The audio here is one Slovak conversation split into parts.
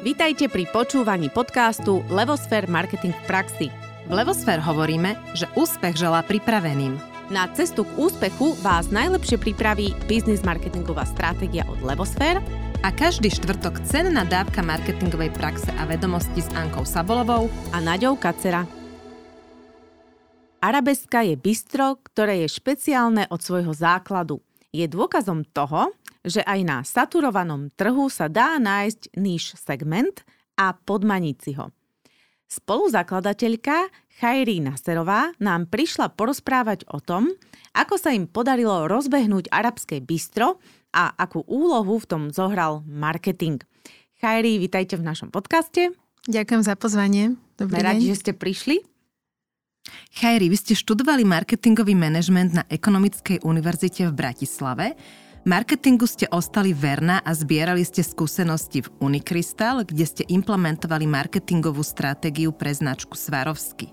Vítajte pri počúvaní podcastu Levosfér Marketing v praxi. V Levosfér hovoríme, že úspech želá pripraveným. Na cestu k úspechu vás najlepšie pripraví biznis marketingová stratégia od Levosfér a každý štvrtok cenná dávka marketingovej praxe a vedomosti s Ankou Sabolovou a Naďou Kacera. Arabeska je bistro, ktoré je špeciálne od svojho základu. Je dôkazom toho, že aj na saturovanom trhu sa dá nájsť níž segment a podmaniť si ho. Spoluzakladateľka Chajrí Naserová nám prišla porozprávať o tom, ako sa im podarilo rozbehnúť arabské bistro a akú úlohu v tom zohral marketing. Chajrí, vitajte v našom podcaste. Ďakujem za pozvanie. Dobrý radi, že ste prišli. Chajri, vy ste študovali marketingový manažment na Ekonomickej univerzite v Bratislave Marketingu ste ostali verná a zbierali ste skúsenosti v Unikrystal, kde ste implementovali marketingovú stratégiu pre značku Svarovsky.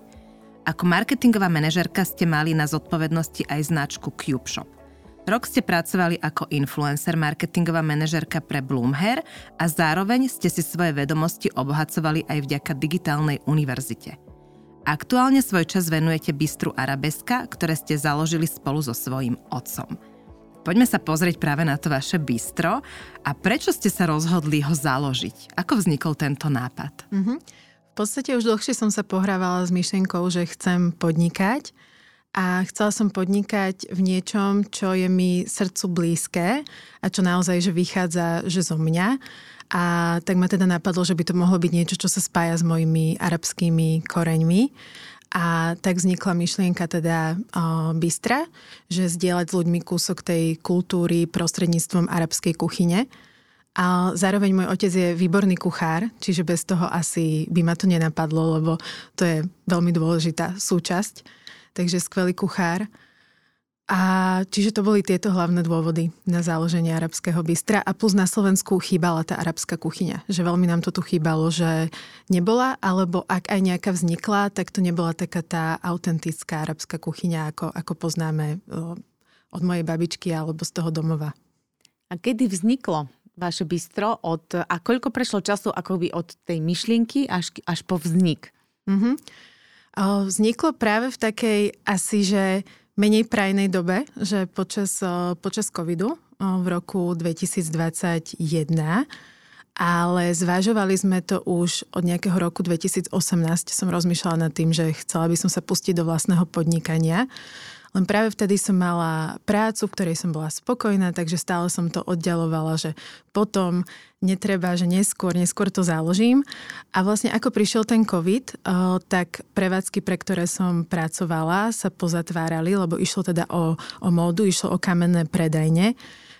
Ako marketingová manažerka ste mali na zodpovednosti aj značku CubeShop. Rok ste pracovali ako influencer marketingová manažerka pre Bloomhair a zároveň ste si svoje vedomosti obohacovali aj vďaka digitálnej univerzite. Aktuálne svoj čas venujete Bistru Arabeska, ktoré ste založili spolu so svojím otcom. Poďme sa pozrieť práve na to vaše bistro a prečo ste sa rozhodli ho založiť? Ako vznikol tento nápad? Mm-hmm. V podstate už dlhšie som sa pohrávala s myšlienkou, že chcem podnikať a chcela som podnikať v niečom, čo je mi srdcu blízke a čo naozaj že vychádza že zo mňa. A tak ma teda napadlo, že by to mohlo byť niečo, čo sa spája s mojimi arabskými koreňmi. A tak vznikla myšlienka teda o, Bystra, že zdieľať s ľuďmi kúsok tej kultúry prostredníctvom arabskej kuchyne. A zároveň môj otec je výborný kuchár, čiže bez toho asi by ma to nenapadlo, lebo to je veľmi dôležitá súčasť. Takže skvelý kuchár. A čiže to boli tieto hlavné dôvody na založenie arabského bystra a plus na Slovensku chýbala tá arabská kuchyňa. Že veľmi nám to tu chýbalo, že nebola, alebo ak aj nejaká vznikla, tak to nebola taká tá autentická arabská kuchyňa, ako, ako poznáme od mojej babičky alebo z toho domova. A kedy vzniklo vaše bistro? Od, a koľko prešlo času akoby od tej myšlienky až, až po vznik? Mm-hmm. Vzniklo práve v takej asi, že menej prajnej dobe, že počas, počas covidu v roku 2021 ale zvažovali sme to už od nejakého roku 2018. Som rozmýšľala nad tým, že chcela by som sa pustiť do vlastného podnikania. Len práve vtedy som mala prácu, v ktorej som bola spokojná, takže stále som to oddialovala, že potom netreba, že neskôr, neskôr to založím. A vlastne ako prišiel ten COVID, eh, tak prevádzky, pre ktoré som pracovala, sa pozatvárali, lebo išlo teda o, o módu, išlo o kamenné predajne.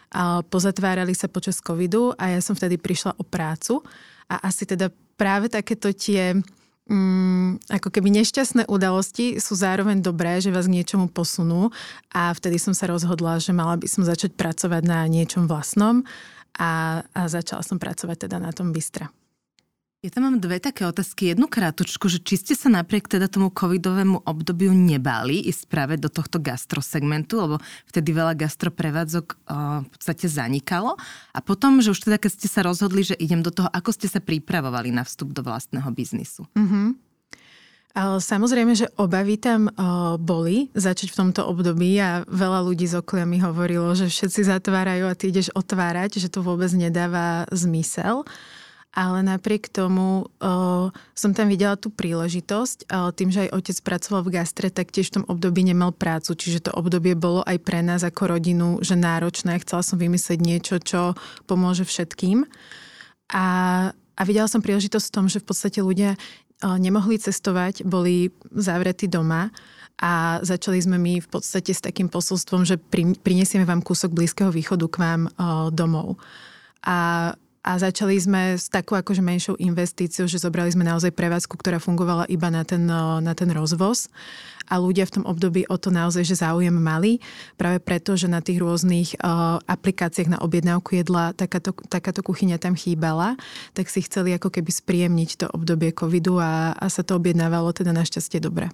A pozatvárali sa počas covidu a ja som vtedy prišla o prácu. A asi teda práve takéto tie mm, ako keby nešťastné udalosti sú zároveň dobré, že vás k niečomu posunú a vtedy som sa rozhodla, že mala by som začať pracovať na niečom vlastnom a, a začala som pracovať teda na tom Bystra. Ja tam mám dve také otázky. Jednu krátučku, že či ste sa napriek teda tomu covidovému obdobiu nebali ísť práve do tohto gastrosegmentu, lebo vtedy veľa gastroprevádzok uh, v podstate zanikalo. A potom, že už teda keď ste sa rozhodli, že idem do toho, ako ste sa pripravovali na vstup do vlastného biznisu? Mm-hmm. Samozrejme, že obavy tam boli začať v tomto období a veľa ľudí z okolia mi hovorilo, že všetci zatvárajú a ty ideš otvárať, že to vôbec nedáva zmysel ale napriek tomu o, som tam videla tú príležitosť. O, tým, že aj otec pracoval v gastre, tak tiež v tom období nemal prácu, čiže to obdobie bolo aj pre nás ako rodinu, že náročné. Chcela som vymyslieť niečo, čo pomôže všetkým. A, a videla som príležitosť v tom, že v podstate ľudia o, nemohli cestovať, boli zavretí doma a začali sme my v podstate s takým posolstvom, že prinesieme vám kúsok Blízkeho východu k vám o, domov. A a začali sme s takou akože menšou investíciou, že zobrali sme naozaj prevádzku, ktorá fungovala iba na ten, na ten rozvoz a ľudia v tom období o to naozaj, že záujem mali, práve preto, že na tých rôznych uh, aplikáciách na objednávku jedla takáto, takáto kuchyňa tam chýbala, tak si chceli ako keby spríjemniť to obdobie covidu a, a sa to objednávalo teda našťastie dobre.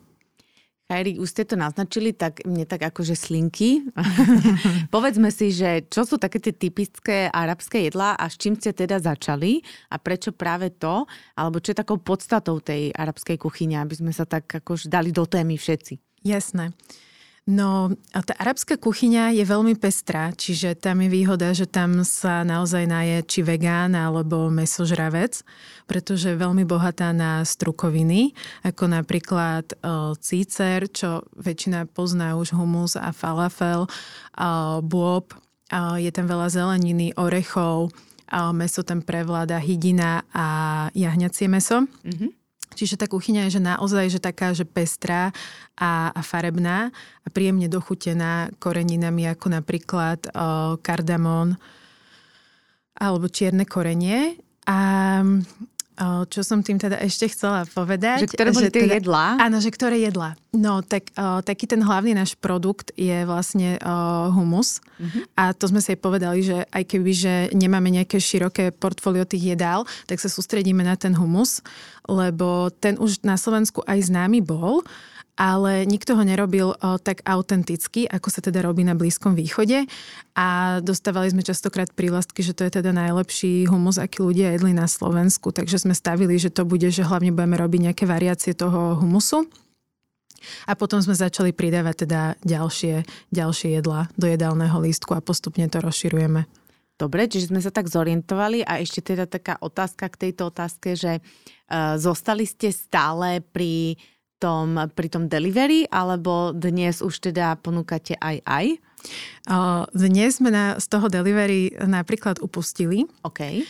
Chajri, už ste to naznačili, tak mne tak akože slinky. Povedzme si, že čo sú také tie typické arabské jedlá a s čím ste teda začali a prečo práve to, alebo čo je takou podstatou tej arabskej kuchyne, aby sme sa tak akož dali do témy všetci. Jasné. No, a tá arabská kuchyňa je veľmi pestrá, čiže tam je výhoda, že tam sa naozaj naje či vegán alebo mesožravec, pretože je veľmi bohatá na strukoviny, ako napríklad uh, cícer, čo väčšina pozná už humus a falafel, uh, bôb, uh, je tam veľa zeleniny, orechov, meso tam prevláda hydina a jahňacie meso. Mm-hmm. Čiže tá kuchyňa je že naozaj že taká, že pestrá a, a farebná a príjemne dochutená koreninami ako napríklad o, kardamón alebo čierne korenie. A čo som tým teda ešte chcela povedať. Že ktoré boli tie teda, jedlá? Áno, že ktoré jedlá. No, tak o, taký ten hlavný náš produkt je vlastne o, humus. Uh-huh. A to sme si aj povedali, že aj keby, že nemáme nejaké široké portfólio tých jedál, tak sa sústredíme na ten humus, lebo ten už na Slovensku aj známy bol ale nikto ho nerobil tak autenticky, ako sa teda robí na Blízkom východe a dostávali sme častokrát prívlastky, že to je teda najlepší humus, aký ľudia jedli na Slovensku, takže sme stavili, že to bude, že hlavne budeme robiť nejaké variácie toho humusu. A potom sme začali pridávať teda ďalšie, ďalšie jedlá do jedálneho lístku a postupne to rozširujeme. Dobre, čiže sme sa tak zorientovali a ešte teda taká otázka k tejto otázke, že uh, zostali ste stále pri tom, pri tom delivery, alebo dnes už teda ponúkate aj aj? Dnes sme na, z toho delivery napríklad upustili. OK.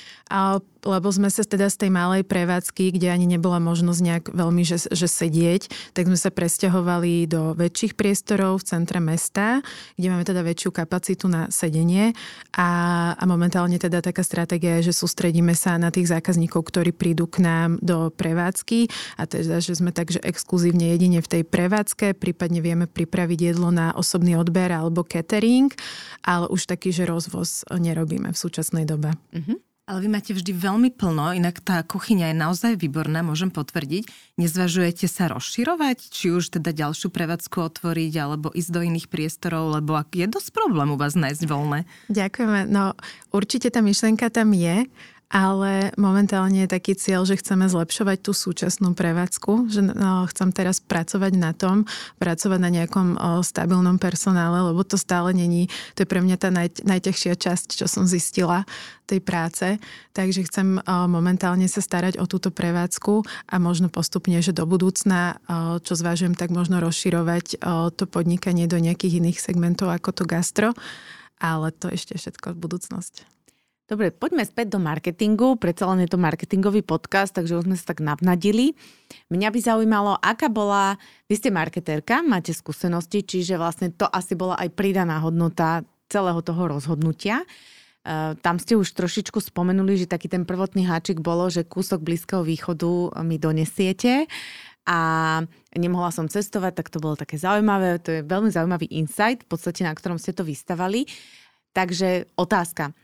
Lebo sme sa teda z tej malej prevádzky, kde ani nebola možnosť nejak veľmi, že, že sedieť, tak sme sa presťahovali do väčších priestorov v centre mesta, kde máme teda väčšiu kapacitu na sedenie a, a momentálne teda taká stratégia je, že sústredíme sa na tých zákazníkov, ktorí prídu k nám do prevádzky a teda, že sme takže exkluzívne jedine v tej prevádzke, prípadne vieme pripraviť jedlo na osobný odber alebo catering, ale už taký, že rozvoz nerobíme v súčasnej dobe. Uh-huh. Ale vy máte vždy veľmi plno, inak tá kuchyňa je naozaj výborná, môžem potvrdiť. Nezvažujete sa rozširovať, či už teda ďalšiu prevádzku otvoriť, alebo ísť do iných priestorov, lebo je dosť problém u vás nájsť voľné. Ďakujeme. No určite tá myšlenka tam je ale momentálne je taký cieľ, že chceme zlepšovať tú súčasnú prevádzku, že no, chcem teraz pracovať na tom, pracovať na nejakom stabilnom personále, lebo to stále není, to je pre mňa tá naj, najťažšia časť, čo som zistila tej práce, takže chcem momentálne sa starať o túto prevádzku a možno postupne, že do budúcna, čo zvážujem, tak možno rozširovať to podnikanie do nejakých iných segmentov ako to gastro, ale to ešte všetko v budúcnosti. Dobre, poďme späť do marketingu. Predsa len je to marketingový podcast, takže už sme sa tak navnadili. Mňa by zaujímalo, aká bola, vy ste marketérka, máte skúsenosti, čiže vlastne to asi bola aj pridaná hodnota celého toho rozhodnutia. Uh, tam ste už trošičku spomenuli, že taký ten prvotný háčik bolo, že kúsok Blízkeho východu mi donesiete a nemohla som cestovať, tak to bolo také zaujímavé. To je veľmi zaujímavý insight, v podstate na ktorom ste to vystavali. Takže otázka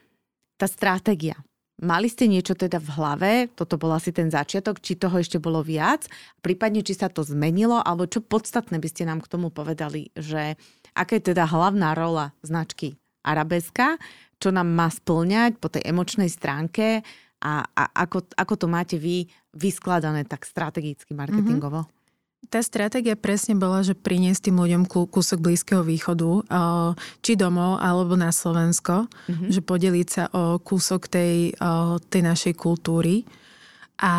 tá stratégia. Mali ste niečo teda v hlave, toto bol asi ten začiatok, či toho ešte bolo viac, prípadne či sa to zmenilo, alebo čo podstatné by ste nám k tomu povedali, že aká je teda hlavná rola značky Arabeska, čo nám má splňať po tej emočnej stránke a, a ako, ako to máte vy vyskladané tak strategicky marketingovo? Mm-hmm. Tá stratégia presne bola, že priniesť tým ľuďom kúsok Blízkeho východu, či domov, alebo na Slovensko, mm-hmm. že podeliť sa o kúsok tej, tej našej kultúry a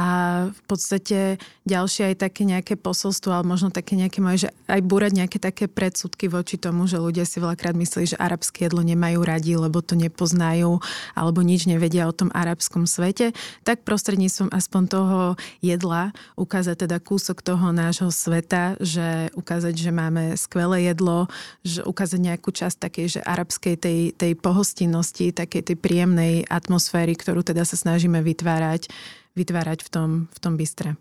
v podstate ďalšie aj také nejaké posolstvo, alebo možno také nejaké moje, že aj búrať nejaké také predsudky voči tomu, že ľudia si veľakrát myslí, že arabské jedlo nemajú radi, lebo to nepoznajú, alebo nič nevedia o tom arabskom svete, tak prostredníctvom aspoň toho jedla ukázať teda kúsok toho nášho sveta, že ukázať, že máme skvelé jedlo, že ukázať nejakú časť takej, že arabskej tej, tej pohostinnosti, takej tej príjemnej atmosféry, ktorú teda sa snažíme vytvárať vytvárať v tom, v tom bystre.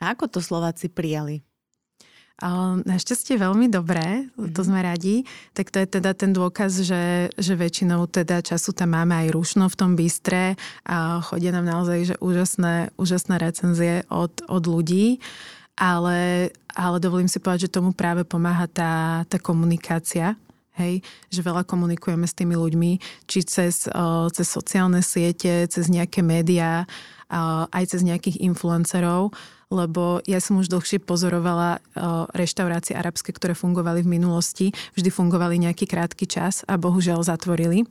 A ako to Slováci prijali? Našťastie veľmi dobré, to mhm. sme radi. Tak to je teda ten dôkaz, že, že väčšinou teda času tam máme aj rušno v tom bystre a chodia nám naozaj že úžasné, úžasné recenzie od, od ľudí. ale, ale dovolím si povedať, že tomu práve pomáha tá, tá komunikácia, hej, že veľa komunikujeme s tými ľuďmi, či cez, cez sociálne siete, cez nejaké médiá, aj cez nejakých influencerov, lebo ja som už dlhšie pozorovala reštaurácie arabské, ktoré fungovali v minulosti, vždy fungovali nejaký krátky čas a bohužiaľ zatvorili.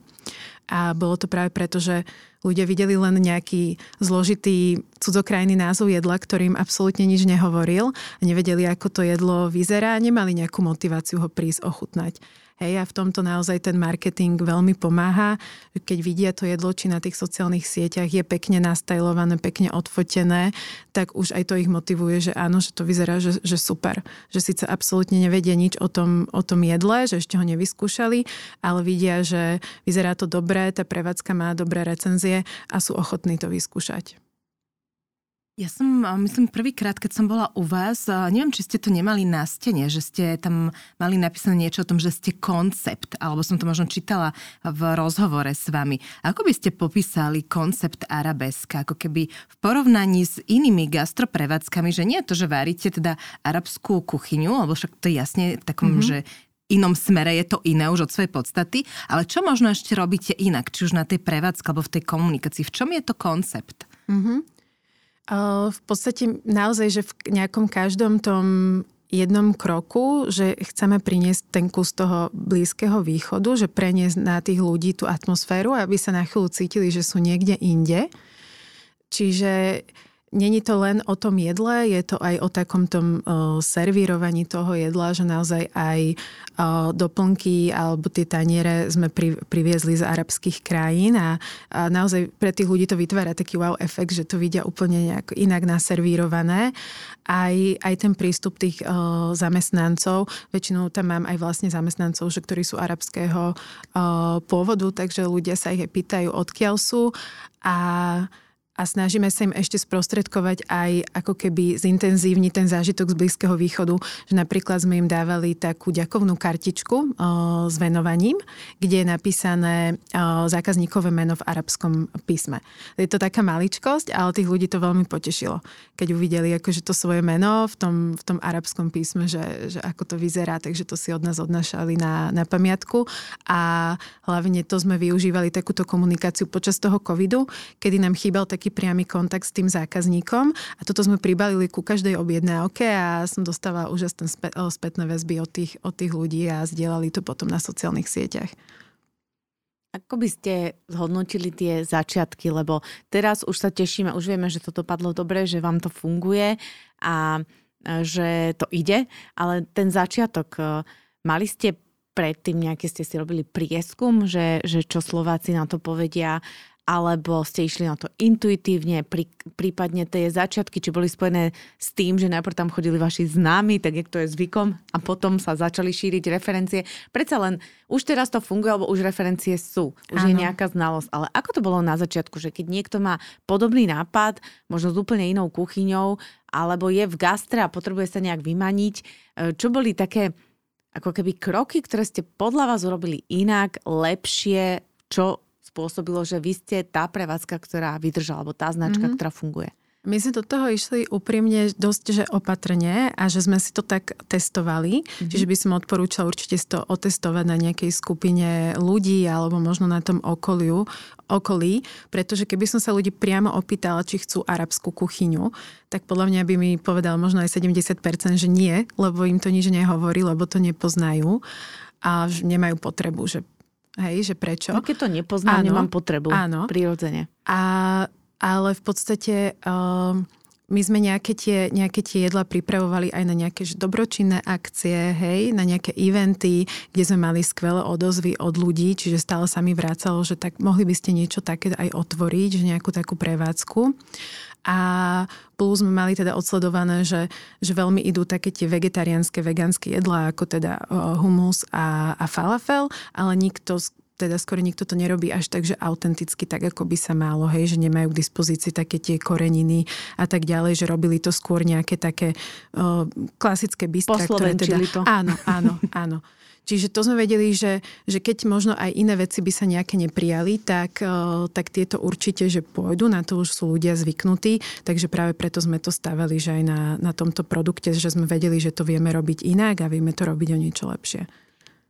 A bolo to práve preto, že ľudia videli len nejaký zložitý cudzokrajný názov jedla, ktorým absolútne nič nehovoril. Nevedeli, ako to jedlo vyzerá, nemali nejakú motiváciu ho prísť ochutnať. Hej, a v tomto naozaj ten marketing veľmi pomáha. Keď vidia to jedlo, či na tých sociálnych sieťach je pekne nastajlované, pekne odfotené, tak už aj to ich motivuje, že áno, že to vyzerá, že, že super. Že síce absolútne nevedia nič o tom, o tom jedle, že ešte ho nevyskúšali, ale vidia, že vyzerá to dobre, tá prevádzka má dobré recenzie a sú ochotní to vyskúšať. Ja som, myslím, prvýkrát, keď som bola u vás, neviem, či ste to nemali na stene, že ste tam mali napísané niečo o tom, že ste koncept, alebo som to možno čítala v rozhovore s vami. Ako by ste popísali koncept arabeska, ako keby v porovnaní s inými gastroprevádzkami, že nie je to, že varíte teda arabskú kuchyňu, alebo však to je jasne v takom, mm-hmm. že inom smere je to iné už od svojej podstaty, ale čo možno ešte robíte inak, či už na tej prevádzke alebo v tej komunikácii, v čom je to koncept? Mm-hmm. V podstate naozaj, že v nejakom každom tom jednom kroku, že chceme priniesť ten kus toho blízkeho východu, že preniesť na tých ľudí tú atmosféru, aby sa na chvíľu cítili, že sú niekde inde. Čiže Není to len o tom jedle, je to aj o takom tom servírovaní toho jedla, že naozaj aj doplnky alebo tie taniere sme pri, priviezli z arabských krajín a, a naozaj pre tých ľudí to vytvára taký wow efekt, že to vidia úplne nejak inak naservírované. Aj, aj ten prístup tých o, zamestnancov, väčšinou tam mám aj vlastne zamestnancov, že ktorí sú arabského o, pôvodu, takže ľudia sa ich pýtajú, odkiaľ sú a a snažíme sa im ešte sprostredkovať aj ako keby zintenzívniť ten zážitok z Blízkeho východu, že napríklad sme im dávali takú ďakovnú kartičku o, s venovaním, kde je napísané o, zákazníkové meno v arabskom písme. Je to taká maličkosť, ale tých ľudí to veľmi potešilo, keď uvideli akože to svoje meno v tom, v tom arabskom písme, že, že ako to vyzerá, takže to si od nás odnašali na, na pamiatku a hlavne to sme využívali takúto komunikáciu počas toho covidu, kedy nám chýbal taký taký priamy kontakt s tým zákazníkom. A toto sme pribalili ku každej objednávke a som dostávala úžasné spätné väzby od tých, od tých ľudí a zdieľali to potom na sociálnych sieťach. Ako by ste zhodnotili tie začiatky, lebo teraz už sa tešíme, už vieme, že to dopadlo dobre, že vám to funguje a že to ide, ale ten začiatok, e, mali ste predtým nejaké ste si robili prieskum, že, že čo Slováci na to povedia, alebo ste išli na to intuitívne, prí, prípadne tie začiatky, či boli spojené s tým, že najprv tam chodili vaši známi, tak jak to je zvykom, a potom sa začali šíriť referencie. Predsa len už teraz to funguje, alebo už referencie sú, už ano. je nejaká znalosť. Ale ako to bolo na začiatku, že keď niekto má podobný nápad, možno s úplne inou kuchyňou, alebo je v gastre a potrebuje sa nejak vymaniť, e, čo boli také ako keby kroky, ktoré ste podľa vás urobili inak, lepšie, čo spôsobilo, že vy ste tá prevádzka, ktorá vydržala, alebo tá značka, mm-hmm. ktorá funguje? My sme do toho išli úprimne dosť že opatrne a že sme si to tak testovali. Mm-hmm. Čiže by som odporúčala určite to otestovať na nejakej skupine ľudí alebo možno na tom okoliu, okolí, pretože keby som sa ľudí priamo opýtala, či chcú arabskú kuchyňu, tak podľa mňa by mi povedal možno aj 70%, že nie, lebo im to nič nehovorí, lebo to nepoznajú a nemajú potrebu, že Hej, že prečo? No keď to nepoznám, áno, nemám potrebu. Áno. Prirodzene. A, ale v podstate um, my sme nejaké tie, nejaké tie jedla pripravovali aj na nejaké dobročinné akcie, hej, na nejaké eventy, kde sme mali skvelé odozvy od ľudí, čiže stále sa mi vrácalo, že tak mohli by ste niečo také aj otvoriť, že nejakú takú prevádzku. A plus sme mali teda odsledované, že, že veľmi idú také tie vegetariánske, vegánske jedlá, ako teda humus a, a falafel, ale nikto teda skoro nikto to nerobí až tak, že autenticky, tak ako by sa malo, hej, že nemajú k dispozícii také tie koreniny a tak ďalej, že robili to skôr nejaké také uh, klasické bystra, ktoré teda... to. Áno, áno, áno. Čiže to sme vedeli, že, že keď možno aj iné veci by sa nejaké neprijali, tak, tak tieto určite, že pôjdu, na to už sú ľudia zvyknutí, takže práve preto sme to stavali, že aj na, na tomto produkte, že sme vedeli, že to vieme robiť inak a vieme to robiť o niečo lepšie.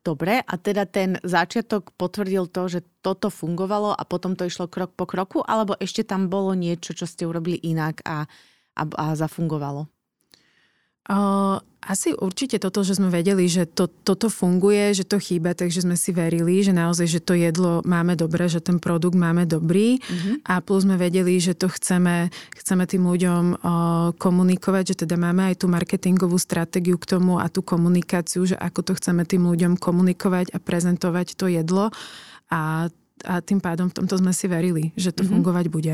Dobre, a teda ten začiatok potvrdil to, že toto fungovalo a potom to išlo krok po kroku, alebo ešte tam bolo niečo, čo ste urobili inak a, a, a zafungovalo? Asi určite toto, že sme vedeli, že to, toto funguje, že to chýba, takže sme si verili, že naozaj, že to jedlo máme dobré, že ten produkt máme dobrý mm-hmm. a plus sme vedeli, že to chceme, chceme tým ľuďom o, komunikovať, že teda máme aj tú marketingovú stratégiu k tomu a tú komunikáciu, že ako to chceme tým ľuďom komunikovať a prezentovať to jedlo a, a tým pádom v tomto sme si verili, že to mm-hmm. fungovať bude.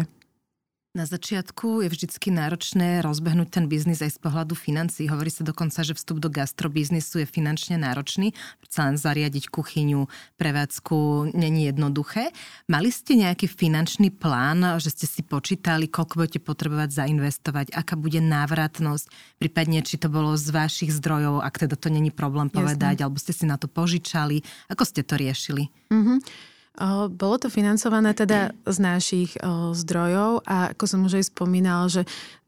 Na začiatku je vždycky náročné rozbehnúť ten biznis aj z pohľadu financií. Hovorí sa dokonca, že vstup do gastrobiznisu je finančne náročný. Predsa len zariadiť kuchyňu, prevádzku není jednoduché. Mali ste nejaký finančný plán, že ste si počítali, koľko budete potrebovať zainvestovať, aká bude návratnosť, prípadne či to bolo z vašich zdrojov, ak teda to není problém povedať, Jasne. alebo ste si na to požičali. Ako ste to riešili? Mm-hmm. Bolo to financované teda z našich zdrojov a ako som už aj spomínal, že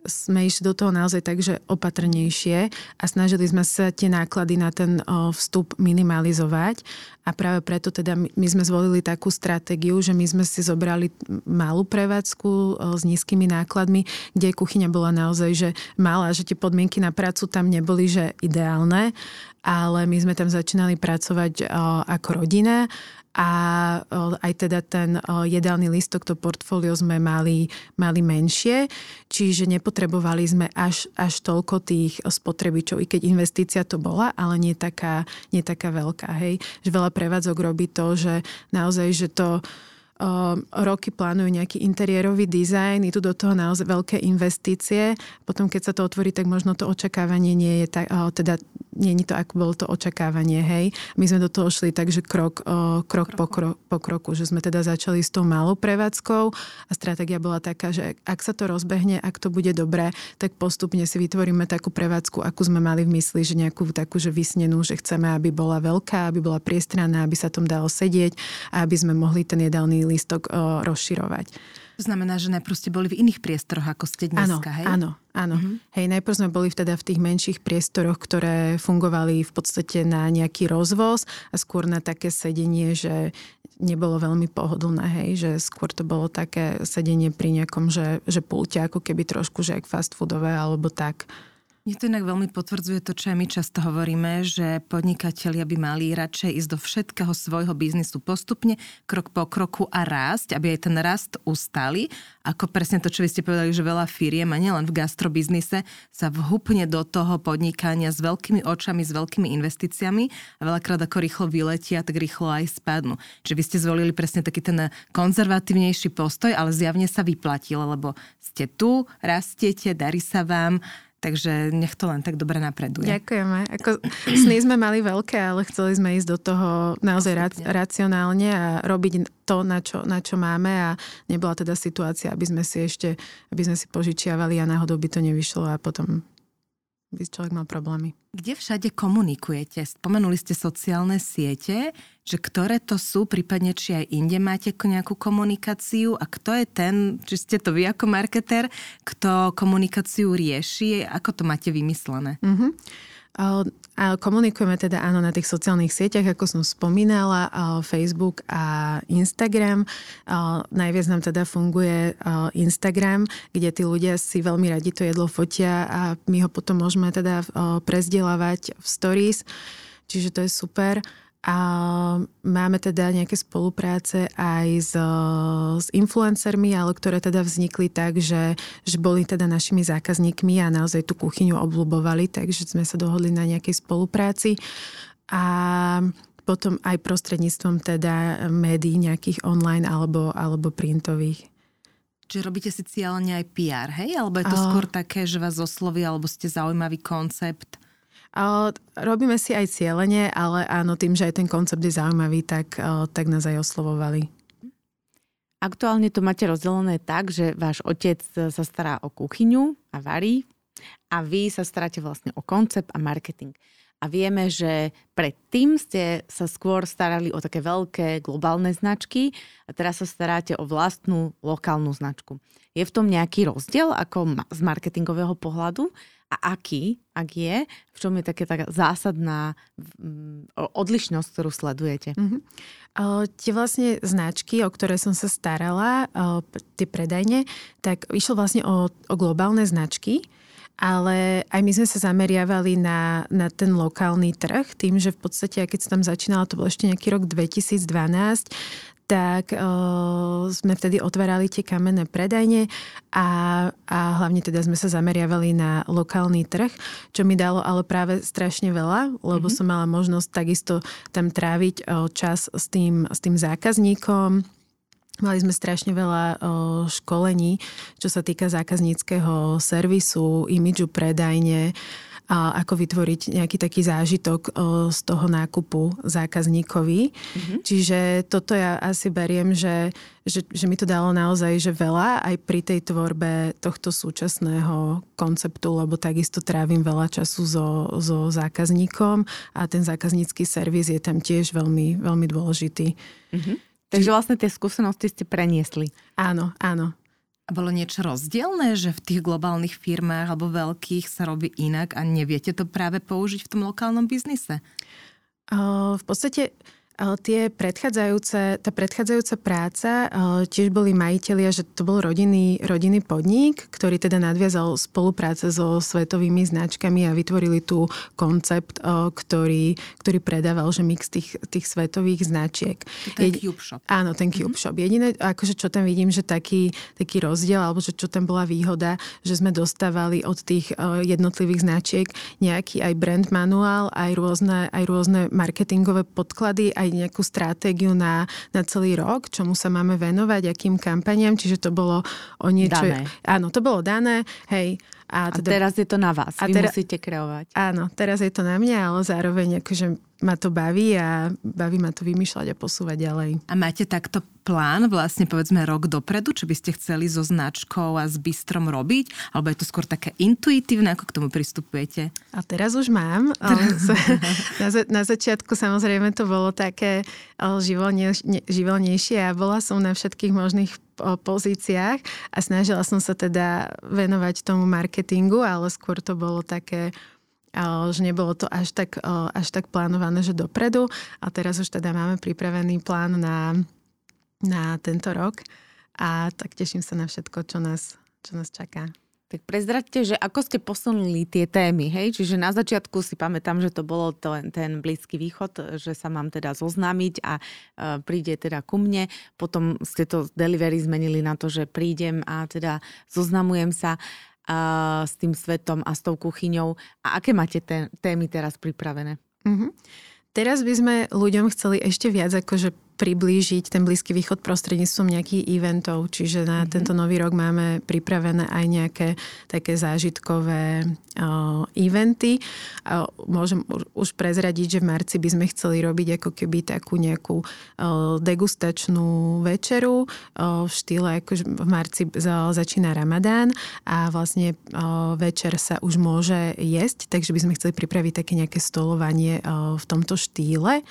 sme išli do toho naozaj tak, že opatrnejšie a snažili sme sa tie náklady na ten vstup minimalizovať. A práve preto teda my sme zvolili takú stratégiu, že my sme si zobrali malú prevádzku s nízkymi nákladmi, kde kuchyňa bola naozaj že malá, že tie podmienky na prácu tam neboli že ideálne, ale my sme tam začínali pracovať ako rodina a aj teda ten jedálny listok, to portfólio sme mali, mali menšie, čiže nepotrebovali sme až, až toľko tých spotrebičov, i keď investícia to bola, ale nie taká, nie taká veľká. Hej. Že veľa prevádzok robí to, že naozaj, že to roky plánujú nejaký interiérový dizajn, idú do toho naozaj veľké investície, potom keď sa to otvorí, tak možno to očakávanie nie je tak, teda nie je to, ako bolo to očakávanie, hej. My sme do toho šli tak, že krok, o, krok po, kro, po kroku, že sme teda začali s tou malou prevádzkou a stratégia bola taká, že ak sa to rozbehne, ak to bude dobré, tak postupne si vytvoríme takú prevádzku, akú sme mali v mysli, že nejakú takú, že vysnenú, že chceme, aby bola veľká, aby bola priestranná, aby sa tom dalo sedieť a aby sme mohli ten jedálny lístok o, rozširovať. To znamená, že najprv ste boli v iných priestoroch, ako ste dneska, áno, hej? Áno, áno. Mm-hmm. Hej, najprv sme boli teda v tých menších priestoroch, ktoré fungovali v podstate na nejaký rozvoz a skôr na také sedenie, že nebolo veľmi pohodlné, hej, že skôr to bolo také sedenie pri nejakom, že, že pulte, ako keby trošku, že ak fast foodové alebo tak. Mne to inak veľmi potvrdzuje to, čo aj my často hovoríme, že podnikatelia by mali radšej ísť do všetkého svojho biznisu postupne, krok po kroku a rásť, aby aj ten rast ustali, ako presne to, čo vy ste povedali, že veľa firiem, a nielen v gastrobiznise, sa vhupne do toho podnikania s veľkými očami, s veľkými investíciami a veľakrát ako rýchlo vyletia, tak rýchlo aj spadnú. Čiže vy ste zvolili presne taký ten konzervatívnejší postoj, ale zjavne sa vyplatil, lebo ste tu, rastiete, darí sa vám Takže nech to len tak dobre napreduje. Ďakujeme. Ako, sny sme mali veľké, ale chceli sme ísť do toho naozaj ra- racionálne a robiť to, na čo, na čo máme a nebola teda situácia, aby sme si ešte, aby sme si požičiavali a náhodou by to nevyšlo a potom by človek mal problémy. Kde všade komunikujete? Spomenuli ste sociálne siete, že ktoré to sú, prípadne či aj inde máte nejakú komunikáciu a kto je ten, či ste to vy ako marketer, kto komunikáciu rieši, ako to máte vymyslené? Mm-hmm. A komunikujeme teda áno na tých sociálnych sieťach, ako som spomínala, Facebook a Instagram. Najviac nám teda funguje Instagram, kde tí ľudia si veľmi radi to jedlo fotia a my ho potom môžeme teda prezdielávať v stories. Čiže to je super. A máme teda nejaké spolupráce aj s, s influencermi, ale ktoré teda vznikli tak, že, že boli teda našimi zákazníkmi a naozaj tú kuchyňu obľúbovali, takže sme sa dohodli na nejakej spolupráci. A potom aj prostredníctvom teda médií nejakých online alebo, alebo printových. Čiže robíte si cieľne aj PR, hej? Alebo je to skôr také, že vás osloví, alebo ste zaujímavý koncept? Robíme si aj cieľenie, ale áno, tým, že aj ten koncept je zaujímavý, tak, tak nás aj oslovovali. Aktuálne to máte rozdelené tak, že váš otec sa stará o kuchyňu a varí a vy sa staráte vlastne o koncept a marketing. A vieme, že predtým ste sa skôr starali o také veľké globálne značky a teraz sa staráte o vlastnú lokálnu značku. Je v tom nejaký rozdiel ako z marketingového pohľadu? A aký, ak je, v čom je také taká zásadná odlišnosť, ktorú sledujete? Mm-hmm. Tie vlastne značky, o ktoré som sa starala, tie predajne, tak išlo vlastne o, o globálne značky, ale aj my sme sa zameriavali na, na ten lokálny trh, tým, že v podstate, keď som tam začínala, to bol ešte nejaký rok 2012, tak uh, sme vtedy otvárali tie kamenné predajne a, a hlavne teda sme sa zameriavali na lokálny trh, čo mi dalo ale práve strašne veľa, lebo mm-hmm. som mala možnosť takisto tam tráviť uh, čas s tým, s tým zákazníkom, Mali sme strašne veľa školení, čo sa týka zákazníckého servisu, imidžu predajne, a ako vytvoriť nejaký taký zážitok z toho nákupu zákazníkovi. Mm-hmm. Čiže toto ja asi beriem, že, že, že mi to dalo naozaj že veľa aj pri tej tvorbe tohto súčasného konceptu, lebo takisto trávim veľa času so, so zákazníkom a ten zákaznícky servis je tam tiež veľmi, veľmi dôležitý. Mm-hmm. Takže vlastne tie skúsenosti ste preniesli. Áno, áno. Bolo niečo rozdielne, že v tých globálnych firmách alebo veľkých sa robí inak a neviete to práve použiť v tom lokálnom biznise? v podstate tie predchádzajúce, tá predchádzajúca práca tiež boli majiteľia, že to bol rodinný, rodinný podnik, ktorý teda nadviazal spolupráce so svetovými značkami a vytvorili tu koncept, ktorý, ktorý predával, že mix tých, tých svetových značiek. Ten Je, Cube Shop. Áno, ten Cube mm-hmm. Shop. Jediné, akože čo tam vidím, že taký, taký rozdiel, alebo že čo tam bola výhoda, že sme dostávali od tých jednotlivých značiek nejaký aj brand manuál, aj rôzne, aj rôzne marketingové podklady, aj aj nejakú stratégiu na, na celý rok, čomu sa máme venovať, akým kampaniam, čiže to bolo o niečo... Dané. Áno, to bolo dané, hej. A, teda, a teraz je to na vás, a vy tera, musíte kreovať. Áno, teraz je to na mňa, ale zároveň akože ma to baví a baví ma to vymýšľať a posúvať ďalej. A máte takto plán vlastne povedzme rok dopredu, čo by ste chceli so značkou a s bystrom robiť? Alebo je to skôr také intuitívne, ako k tomu pristupujete? A teraz už mám. na, na začiatku samozrejme to bolo také živolnejšie a bola som na všetkých možných pozíciách a snažila som sa teda venovať tomu marketingu, ale skôr to bolo také že nebolo to až tak, až tak plánované, že dopredu. A teraz už teda máme pripravený plán na, na tento rok a tak teším sa na všetko, čo nás, čo nás čaká. Tak prezradte, že ako ste posunuli tie témy, hej? Čiže na začiatku si pamätám, že to bolo to, ten Blízky východ, že sa mám teda zoznámiť a e, príde teda ku mne. Potom ste to delivery zmenili na to, že prídem a teda zoznamujem sa s tým svetom a s tou kuchyňou. A aké máte témy teraz pripravené? Mm-hmm. Teraz by sme ľuďom chceli ešte viac akože priblížiť ten Blízky východ prostredníctvom nejakých eventov. Čiže na mm-hmm. tento nový rok máme pripravené aj nejaké také zážitkové uh, eventy. Uh, môžem už prezradiť, že v marci by sme chceli robiť ako keby takú nejakú uh, degustačnú večeru uh, v štýle, ako v marci začína Ramadán a vlastne uh, večer sa už môže jesť, takže by sme chceli pripraviť také nejaké stolovanie uh, v tomto štýle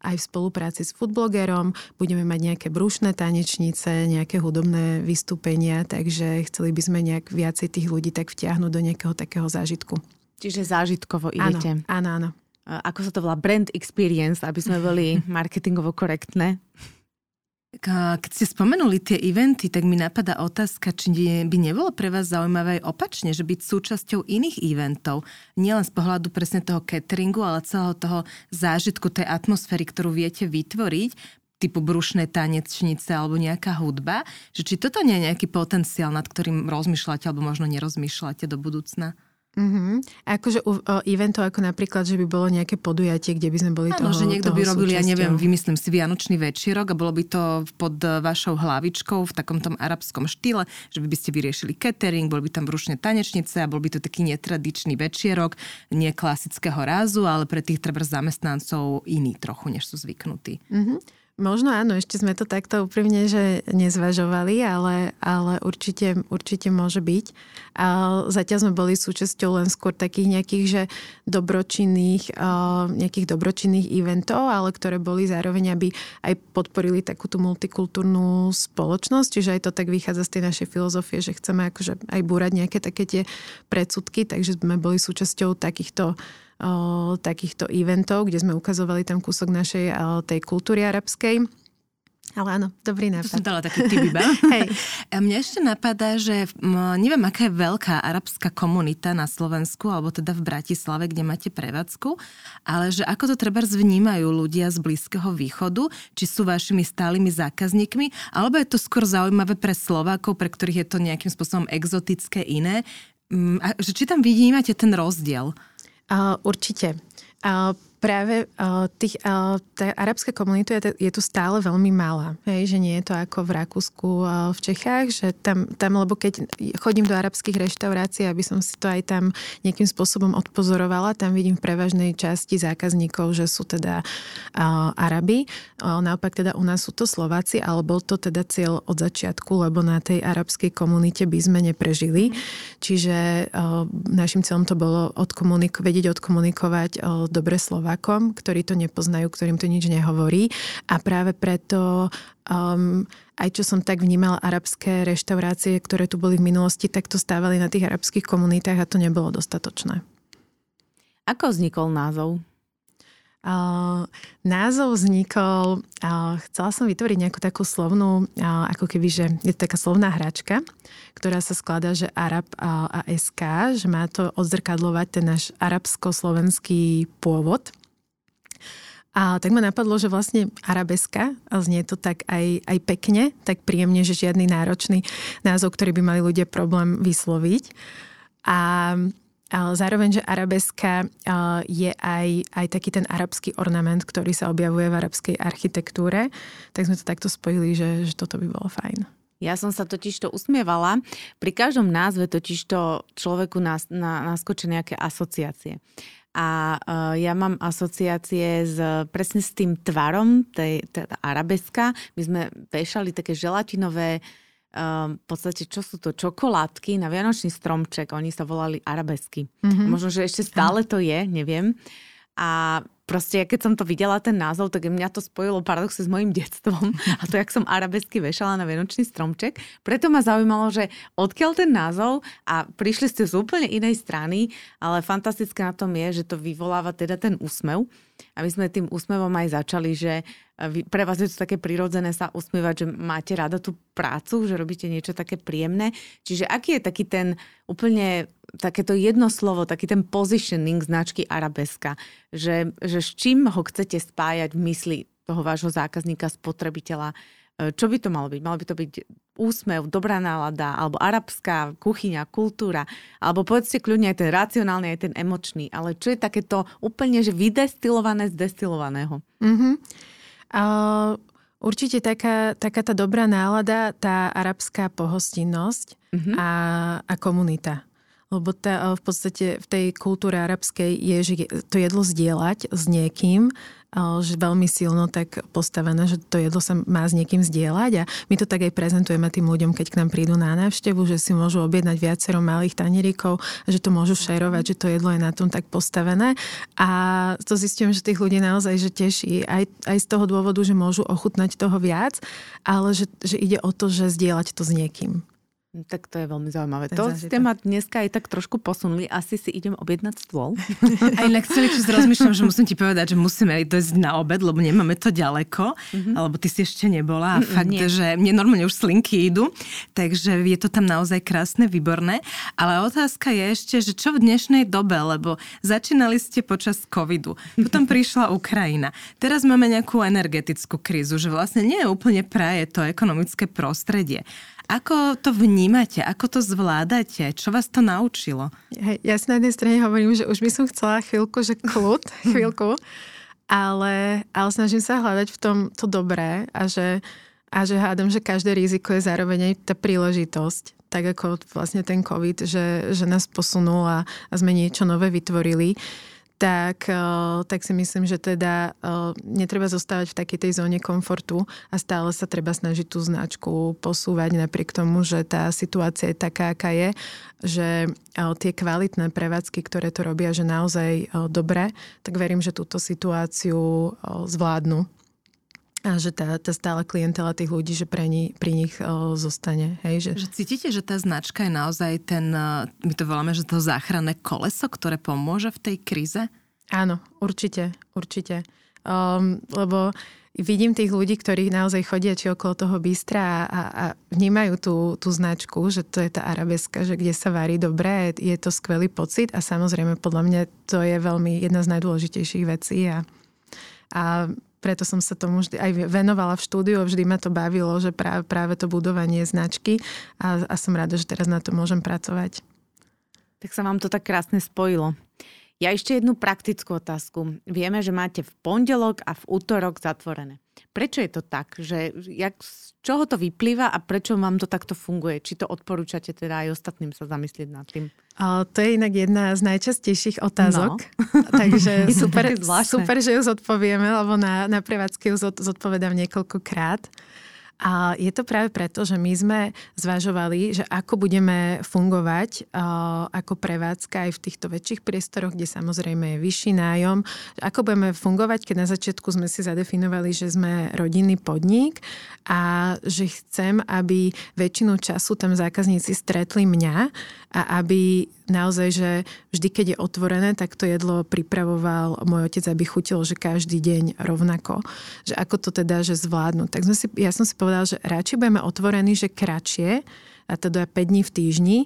aj v spolupráci s foodblogerom. Budeme mať nejaké brušné tanečnice, nejaké hudobné vystúpenia, takže chceli by sme nejak viacej tých ľudí tak vtiahnuť do nejakého takého zážitku. Čiže zážitkovo idete. Áno, áno, áno. Ako sa to volá? Brand experience, aby sme boli marketingovo korektné. Keď ste spomenuli tie eventy, tak mi napadá otázka, či by nebolo pre vás zaujímavé aj opačne, že byť súčasťou iných eventov, nielen z pohľadu presne toho cateringu, ale celého toho zážitku, tej atmosféry, ktorú viete vytvoriť, typu brušné tanečnice alebo nejaká hudba, že či toto nie je nejaký potenciál, nad ktorým rozmýšľate alebo možno nerozmýšľate do budúcna? Uh-huh. A akože u o, eventov ako napríklad, že by bolo nejaké podujatie, kde by sme boli Áno, toho že niekto by robil, ja neviem, súčasťou. vymyslím si Vianočný večierok a bolo by to pod eh, vašou hlavičkou v takom tom arabskom štýle, že by ste vyriešili catering, boli by tam rušné tanečnice a bol by to taký netradičný večierok, nie klasického rázu, ale pre tých treba zamestnancov iný trochu, než sú zvyknutí. Uh-huh. Možno áno, ešte sme to takto úprimne, že nezvažovali, ale, ale určite, určite môže byť. A zatiaľ sme boli súčasťou len skôr takých nejakých, že dobročinných, nejakých dobročinných eventov, ale ktoré boli zároveň, aby aj podporili takú tú multikultúrnu spoločnosť, čiže aj to tak vychádza z tej našej filozofie, že chceme akože aj búrať nejaké také tie predsudky, takže sme boli súčasťou takýchto takýchto eventov, kde sme ukazovali tam kúsok našej tej kultúry arabskej. Ale áno, dobrý nápad. To som dala taký tip iba. Hej. A mne ešte napadá, že neviem, aká je veľká arabská komunita na Slovensku, alebo teda v Bratislave, kde máte prevádzku, ale že ako to treba vnímajú ľudia z Blízkeho východu, či sú vašimi stálymi zákazníkmi, alebo je to skôr zaujímavé pre Slovákov, pre ktorých je to nejakým spôsobom exotické iné. A, že či tam vnímate ten rozdiel? Uh, určite. Uh, práve uh, tých, uh, tá arabská komunita je, je tu stále veľmi malá. Hej, že nie je to ako v Rakúsku, uh, v Čechách, že tam, tam, lebo keď chodím do arabských reštaurácií, aby som si to aj tam nejakým spôsobom odpozorovala, tam vidím v prevažnej časti zákazníkov, že sú teda uh, Arabi. Uh, naopak teda u nás sú to Slováci, ale bol to teda cieľ od začiatku, lebo na tej arabskej komunite by sme neprežili. Čiže uh, našim cieľom to bolo odkomunik- vedieť odkomunikovať uh, dobre slova Slovákom, ktorí to nepoznajú, ktorým to nič nehovorí. A práve preto um, aj čo som tak vnímala arabské reštaurácie, ktoré tu boli v minulosti, tak to stávali na tých arabských komunitách a to nebolo dostatočné. Ako vznikol názov? Uh, názov vznikol, uh, chcela som vytvoriť nejakú takú slovnú, uh, ako keby, že je to taká slovná hračka, ktorá sa skladá, že Arab a, SK, že má to odzrkadlovať ten náš arabsko-slovenský pôvod. A tak ma napadlo, že vlastne arabeska, a znie to tak aj, aj pekne, tak príjemne, že žiadny náročný názov, ktorý by mali ľudia problém vysloviť. A ale zároveň, že arabeska je aj, aj taký ten arabský ornament, ktorý sa objavuje v arabskej architektúre, tak sme to takto spojili, že, že toto by bolo fajn. Ja som sa totiž to usmievala. Pri každom názve totiž to človeku nás, na, naskočia nejaké asociácie. A uh, ja mám asociácie s, presne s tým tvarom, tej, teda arabeska. My sme vešali také želatinové um, v podstate, čo sú to čokoládky na Vianočný stromček. Oni sa volali arabesky. Mm-hmm. Možno, že ešte stále to je, neviem. A proste, keď som to videla, ten názov, tak mňa to spojilo paradoxe s mojim detstvom a to, jak som arabesky vešala na Vianočný stromček. Preto ma zaujímalo, že odkiaľ ten názov a prišli ste z úplne inej strany, ale fantastické na tom je, že to vyvoláva teda ten úsmev. A my sme tým úsmevom aj začali, že pre vás je to také prirodzené sa usmievať, že máte rada tú prácu, že robíte niečo také príjemné. Čiže aký je taký ten úplne takéto jedno slovo, taký ten positioning značky Arabeska, že, že s čím ho chcete spájať v mysli toho vášho zákazníka, spotrebiteľa, e, čo by to malo byť? Malo by to byť úsmev, dobrá nálada, alebo arabská kuchyňa, kultúra, alebo povedzte kľudne aj ten racionálny, aj ten emočný, ale čo je takéto úplne, že vydestilované z destilovaného? Mm-hmm. Uh, určite taká, taká tá dobrá nálada, tá arabská pohostinnosť mm-hmm. a, a komunita. Lebo tá, v podstate v tej kultúre arabskej je, že to jedlo zdieľať s niekým, že veľmi silno tak postavené, že to jedlo sa má s niekým zdieľať a my to tak aj prezentujeme tým ľuďom, keď k nám prídu na návštevu, že si môžu objednať viacero malých tanierikov, že to môžu šerovať, že to jedlo je na tom tak postavené a to zistím, že tých ľudí naozaj že teší aj, aj z toho dôvodu, že môžu ochutnať toho viac, ale že, že ide o to, že zdieľať to s niekým. No, tak to je veľmi zaujímavé. Ten to zážitok. ste ma dneska aj tak trošku posunuli. Asi si idem objednať stôl. A inak celý čas rozmýšľam, že musím ti povedať, že musíme aj dojsť na obed, lebo nemáme to ďaleko, mm-hmm. alebo ty si ešte nebola. A mm, fakt, nie. že mne normálne už slinky idú. Takže je to tam naozaj krásne, výborné. Ale otázka je ešte, že čo v dnešnej dobe, lebo začínali ste počas covidu. Potom prišla Ukrajina. Teraz máme nejakú energetickú krízu, že vlastne nie je úplne praje to ekonomické prostredie. Ako to vnímate? Ako to zvládate? Čo vás to naučilo? Hej, ja si na jednej strane hovorím, že už by som chcela chvíľku, že kľud, chvíľku, ale, ale snažím sa hľadať v tom to dobré a že, a že hádam, že každé riziko je zároveň aj tá príležitosť tak ako vlastne ten COVID, že, že nás posunul a, a sme niečo nové vytvorili tak, eh, tak si myslím, že teda eh, netreba zostávať v takej tej zóne komfortu a stále sa treba snažiť tú značku posúvať napriek tomu, že tá situácia je taká, aká je, že eh, tie kvalitné prevádzky, ktoré to robia, že naozaj dobre, tak verím, že túto situáciu zvládnu a že tá, tá stála klientela tých ľudí, že pre ní, pri nich o, zostane. Hej, že... že cítite, že tá značka je naozaj ten, my to voláme, že to záchranné koleso, ktoré pomôže v tej kríze? Áno, určite, určite. Um, lebo vidím tých ľudí, ktorí naozaj chodia či okolo toho bystra a, a, a vnímajú tú, tú značku, že to je tá arabeska, že kde sa varí dobre, je to skvelý pocit a samozrejme podľa mňa to je veľmi jedna z najdôležitejších vecí a, a preto som sa tomu vždy aj venovala v štúdiu, vždy ma to bavilo, že práve, práve to budovanie značky a, a som rada, že teraz na to môžem pracovať. Tak sa vám to tak krásne spojilo. Ja ešte jednu praktickú otázku. Vieme, že máte v pondelok a v útorok zatvorené. Prečo je to tak? Že jak, z čoho to vyplýva a prečo vám to takto funguje? Či to odporúčate teda aj ostatným sa zamyslieť nad tým? A to je inak jedna z najčastejších otázok. No. Takže super, super, že ju zodpovieme, lebo na, na prevádzke ju zodpovedám niekoľkokrát. A je to práve preto, že my sme zvažovali, že ako budeme fungovať uh, ako prevádzka aj v týchto väčších priestoroch, kde samozrejme je vyšší nájom, ako budeme fungovať, keď na začiatku sme si zadefinovali, že sme rodinný podnik a že chcem, aby väčšinu času tam zákazníci stretli mňa a aby naozaj, že vždy, keď je otvorené, tak to jedlo pripravoval môj otec, aby chutilo, že každý deň rovnako. Že ako to teda, že zvládnu. Tak sme si, ja som si povedal, že radšej budeme otvorení, že kratšie, a teda 5 dní v týždni,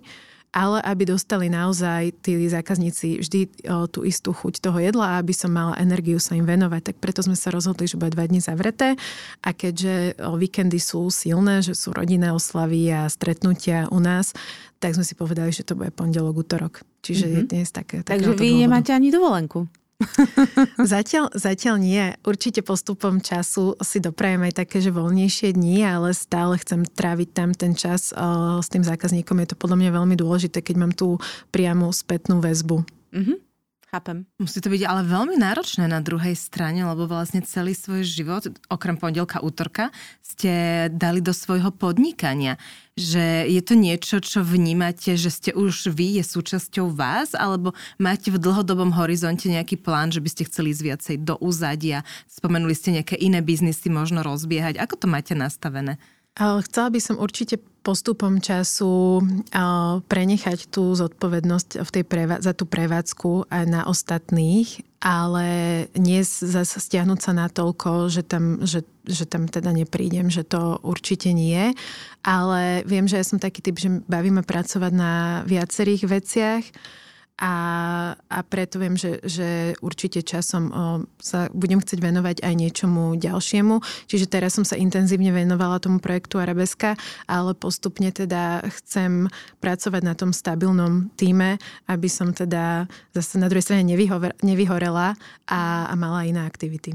ale aby dostali naozaj tí zákazníci vždy o, tú istú chuť toho jedla a aby som mala energiu sa im venovať. Tak preto sme sa rozhodli, že bude dva dni zavreté a keďže o, víkendy sú silné, že sú rodinné oslavy a stretnutia u nás, tak sme si povedali, že to bude pondelok, útorok. Čiže mm-hmm. je dnes také. Takže vy dôvodu. nemáte ani dovolenku. zatiaľ, zatiaľ nie. Určite postupom času si doprajem aj také, že voľnejšie dni, ale stále chcem tráviť tam ten čas uh, s tým zákazníkom. Je to podľa mňa veľmi dôležité, keď mám tú priamu spätnú väzbu. Mm-hmm. Chápem. Musí to byť ale veľmi náročné na druhej strane, lebo vlastne celý svoj život, okrem pondelka, útorka, ste dali do svojho podnikania. Že je to niečo, čo vnímate, že ste už vy, je súčasťou vás, alebo máte v dlhodobom horizonte nejaký plán, že by ste chceli ísť viacej do úzadia, spomenuli ste nejaké iné biznisy možno rozbiehať. Ako to máte nastavené? Chcela by som určite postupom času prenechať tú zodpovednosť v tej prevá- za tú prevádzku aj na ostatných, ale nie zase stiahnuť sa na toľko, že tam, že, že tam teda neprídem, že to určite nie. Ale viem, že ja som taký typ, že bavíme pracovať na viacerých veciach a, a preto viem, že, že určite časom o, sa budem chcieť venovať aj niečomu ďalšiemu. Čiže teraz som sa intenzívne venovala tomu projektu Arabeska, ale postupne teda chcem pracovať na tom stabilnom týme, aby som teda zase na druhej strane nevyhorela a, a mala iné aktivity.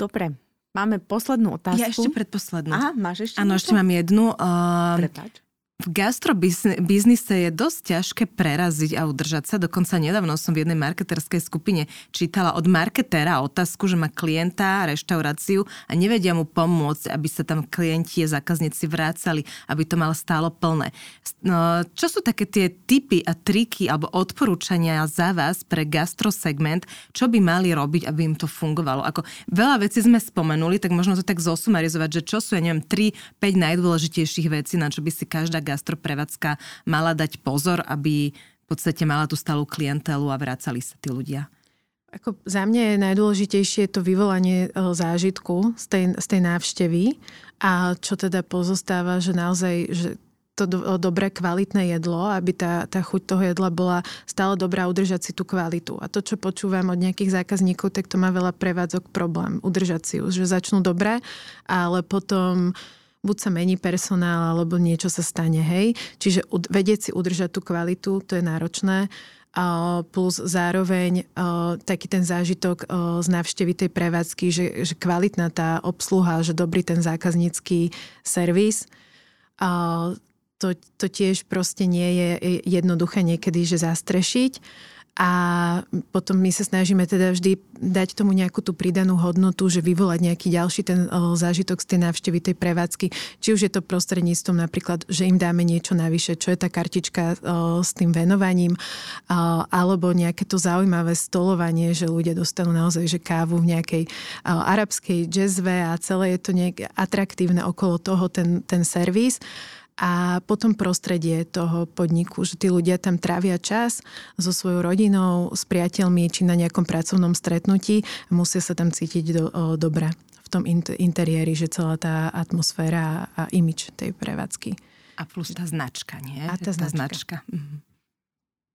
Dobre, Máme poslednú otázku. Ja ešte predposlednú. Aha, máš ešte Áno, ešte mám jednu. Uh, Prepač v gastrobiznise je dosť ťažké preraziť a udržať sa. Dokonca nedávno som v jednej marketerskej skupine čítala od marketéra otázku, že má klienta, reštauráciu a nevedia mu pomôcť, aby sa tam klienti a zákazníci vrácali, aby to malo stálo plné. No, čo sú také tie typy a triky alebo odporúčania za vás pre gastrosegment, čo by mali robiť, aby im to fungovalo? Ako veľa vecí sme spomenuli, tak možno to tak zosumarizovať, že čo sú, ja neviem, 3-5 najdôležitejších vecí, na čo by si každá gastroprevádzka mala dať pozor, aby v podstate mala tú stalú klientelu a vracali sa tí ľudia? Ako za mňa je najdôležitejšie to vyvolanie e, zážitku z tej, z tej návštevy a čo teda pozostáva, že naozaj že to do, dobré kvalitné jedlo, aby tá, tá chuť toho jedla bola stále dobrá, udržať si tú kvalitu. A to, čo počúvam od nejakých zákazníkov, tak to má veľa prevádzok problém, udržať si ju, že začnú dobre, ale potom buď sa mení personál, alebo niečo sa stane, hej. Čiže vedieť si udržať tú kvalitu, to je náročné plus zároveň taký ten zážitok z návštevy tej prevádzky, že, že kvalitná tá obsluha, že dobrý ten zákaznícky servis. To, to tiež proste nie je jednoduché niekedy, že zastrešiť. A potom my sa snažíme teda vždy dať tomu nejakú tú pridanú hodnotu, že vyvolať nejaký ďalší ten o, zážitok z tej návštevy tej prevádzky. Či už je to prostredníctvom napríklad, že im dáme niečo navyše, čo je tá kartička o, s tým venovaním, alebo nejaké to zaujímavé stolovanie, že ľudia dostanú naozaj že kávu v nejakej o, arabskej jazzve a celé je to nejak atraktívne okolo toho ten, ten servis a potom prostredie toho podniku, že tí ľudia tam trávia čas so svojou rodinou, s priateľmi či na nejakom pracovnom stretnutí a musia sa tam cítiť do, o, dobre v tom interiéri, že celá tá atmosféra a, a imič tej prevádzky. A plus tá značka, nie? A tá, tá značka. značka. Mhm.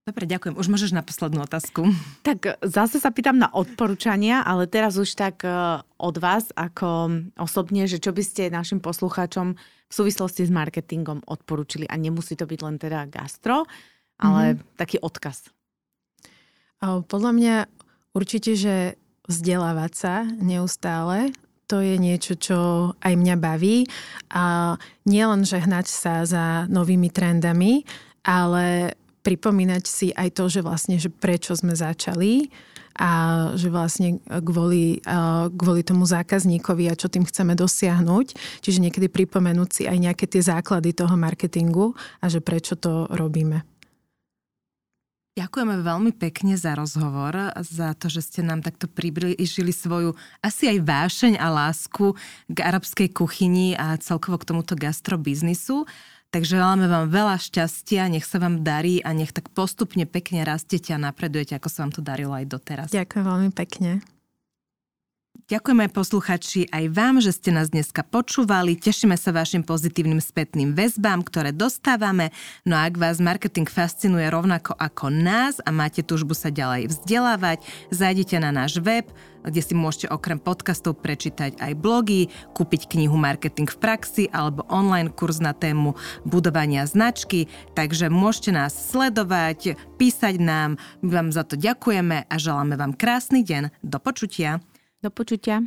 Dobre, ďakujem. Už môžeš na poslednú otázku. Tak zase sa pýtam na odporúčania, ale teraz už tak e, od vás ako osobne, že čo by ste našim poslucháčom v súvislosti s marketingom odporúčili a nemusí to byť len teda gastro, ale mm-hmm. taký odkaz. Podľa mňa určite, že vzdelávať sa neustále, to je niečo, čo aj mňa baví. A nielen, že hnať sa za novými trendami, ale pripomínať si aj to, že vlastne, že prečo sme začali a že vlastne kvôli, kvôli tomu zákazníkovi a čo tým chceme dosiahnuť. Čiže niekedy pripomenúť si aj nejaké tie základy toho marketingu a že prečo to robíme. Ďakujeme veľmi pekne za rozhovor, za to, že ste nám takto priblížili svoju asi aj vášeň a lásku k arabskej kuchyni a celkovo k tomuto gastrobiznisu. Takže želáme vám veľa šťastia, nech sa vám darí a nech tak postupne pekne rastete a napredujete, ako sa vám to darilo aj doteraz. Ďakujem veľmi pekne. Ďakujeme posluchači aj vám, že ste nás dneska počúvali. Tešíme sa vašim pozitívnym spätným väzbám, ktoré dostávame. No a ak vás marketing fascinuje rovnako ako nás a máte túžbu sa ďalej vzdelávať, zajdite na náš web, kde si môžete okrem podcastov prečítať aj blogy, kúpiť knihu Marketing v praxi alebo online kurz na tému budovania značky. Takže môžete nás sledovať, písať nám. My vám za to ďakujeme a želáme vám krásny deň. Do počutia. Do počutia.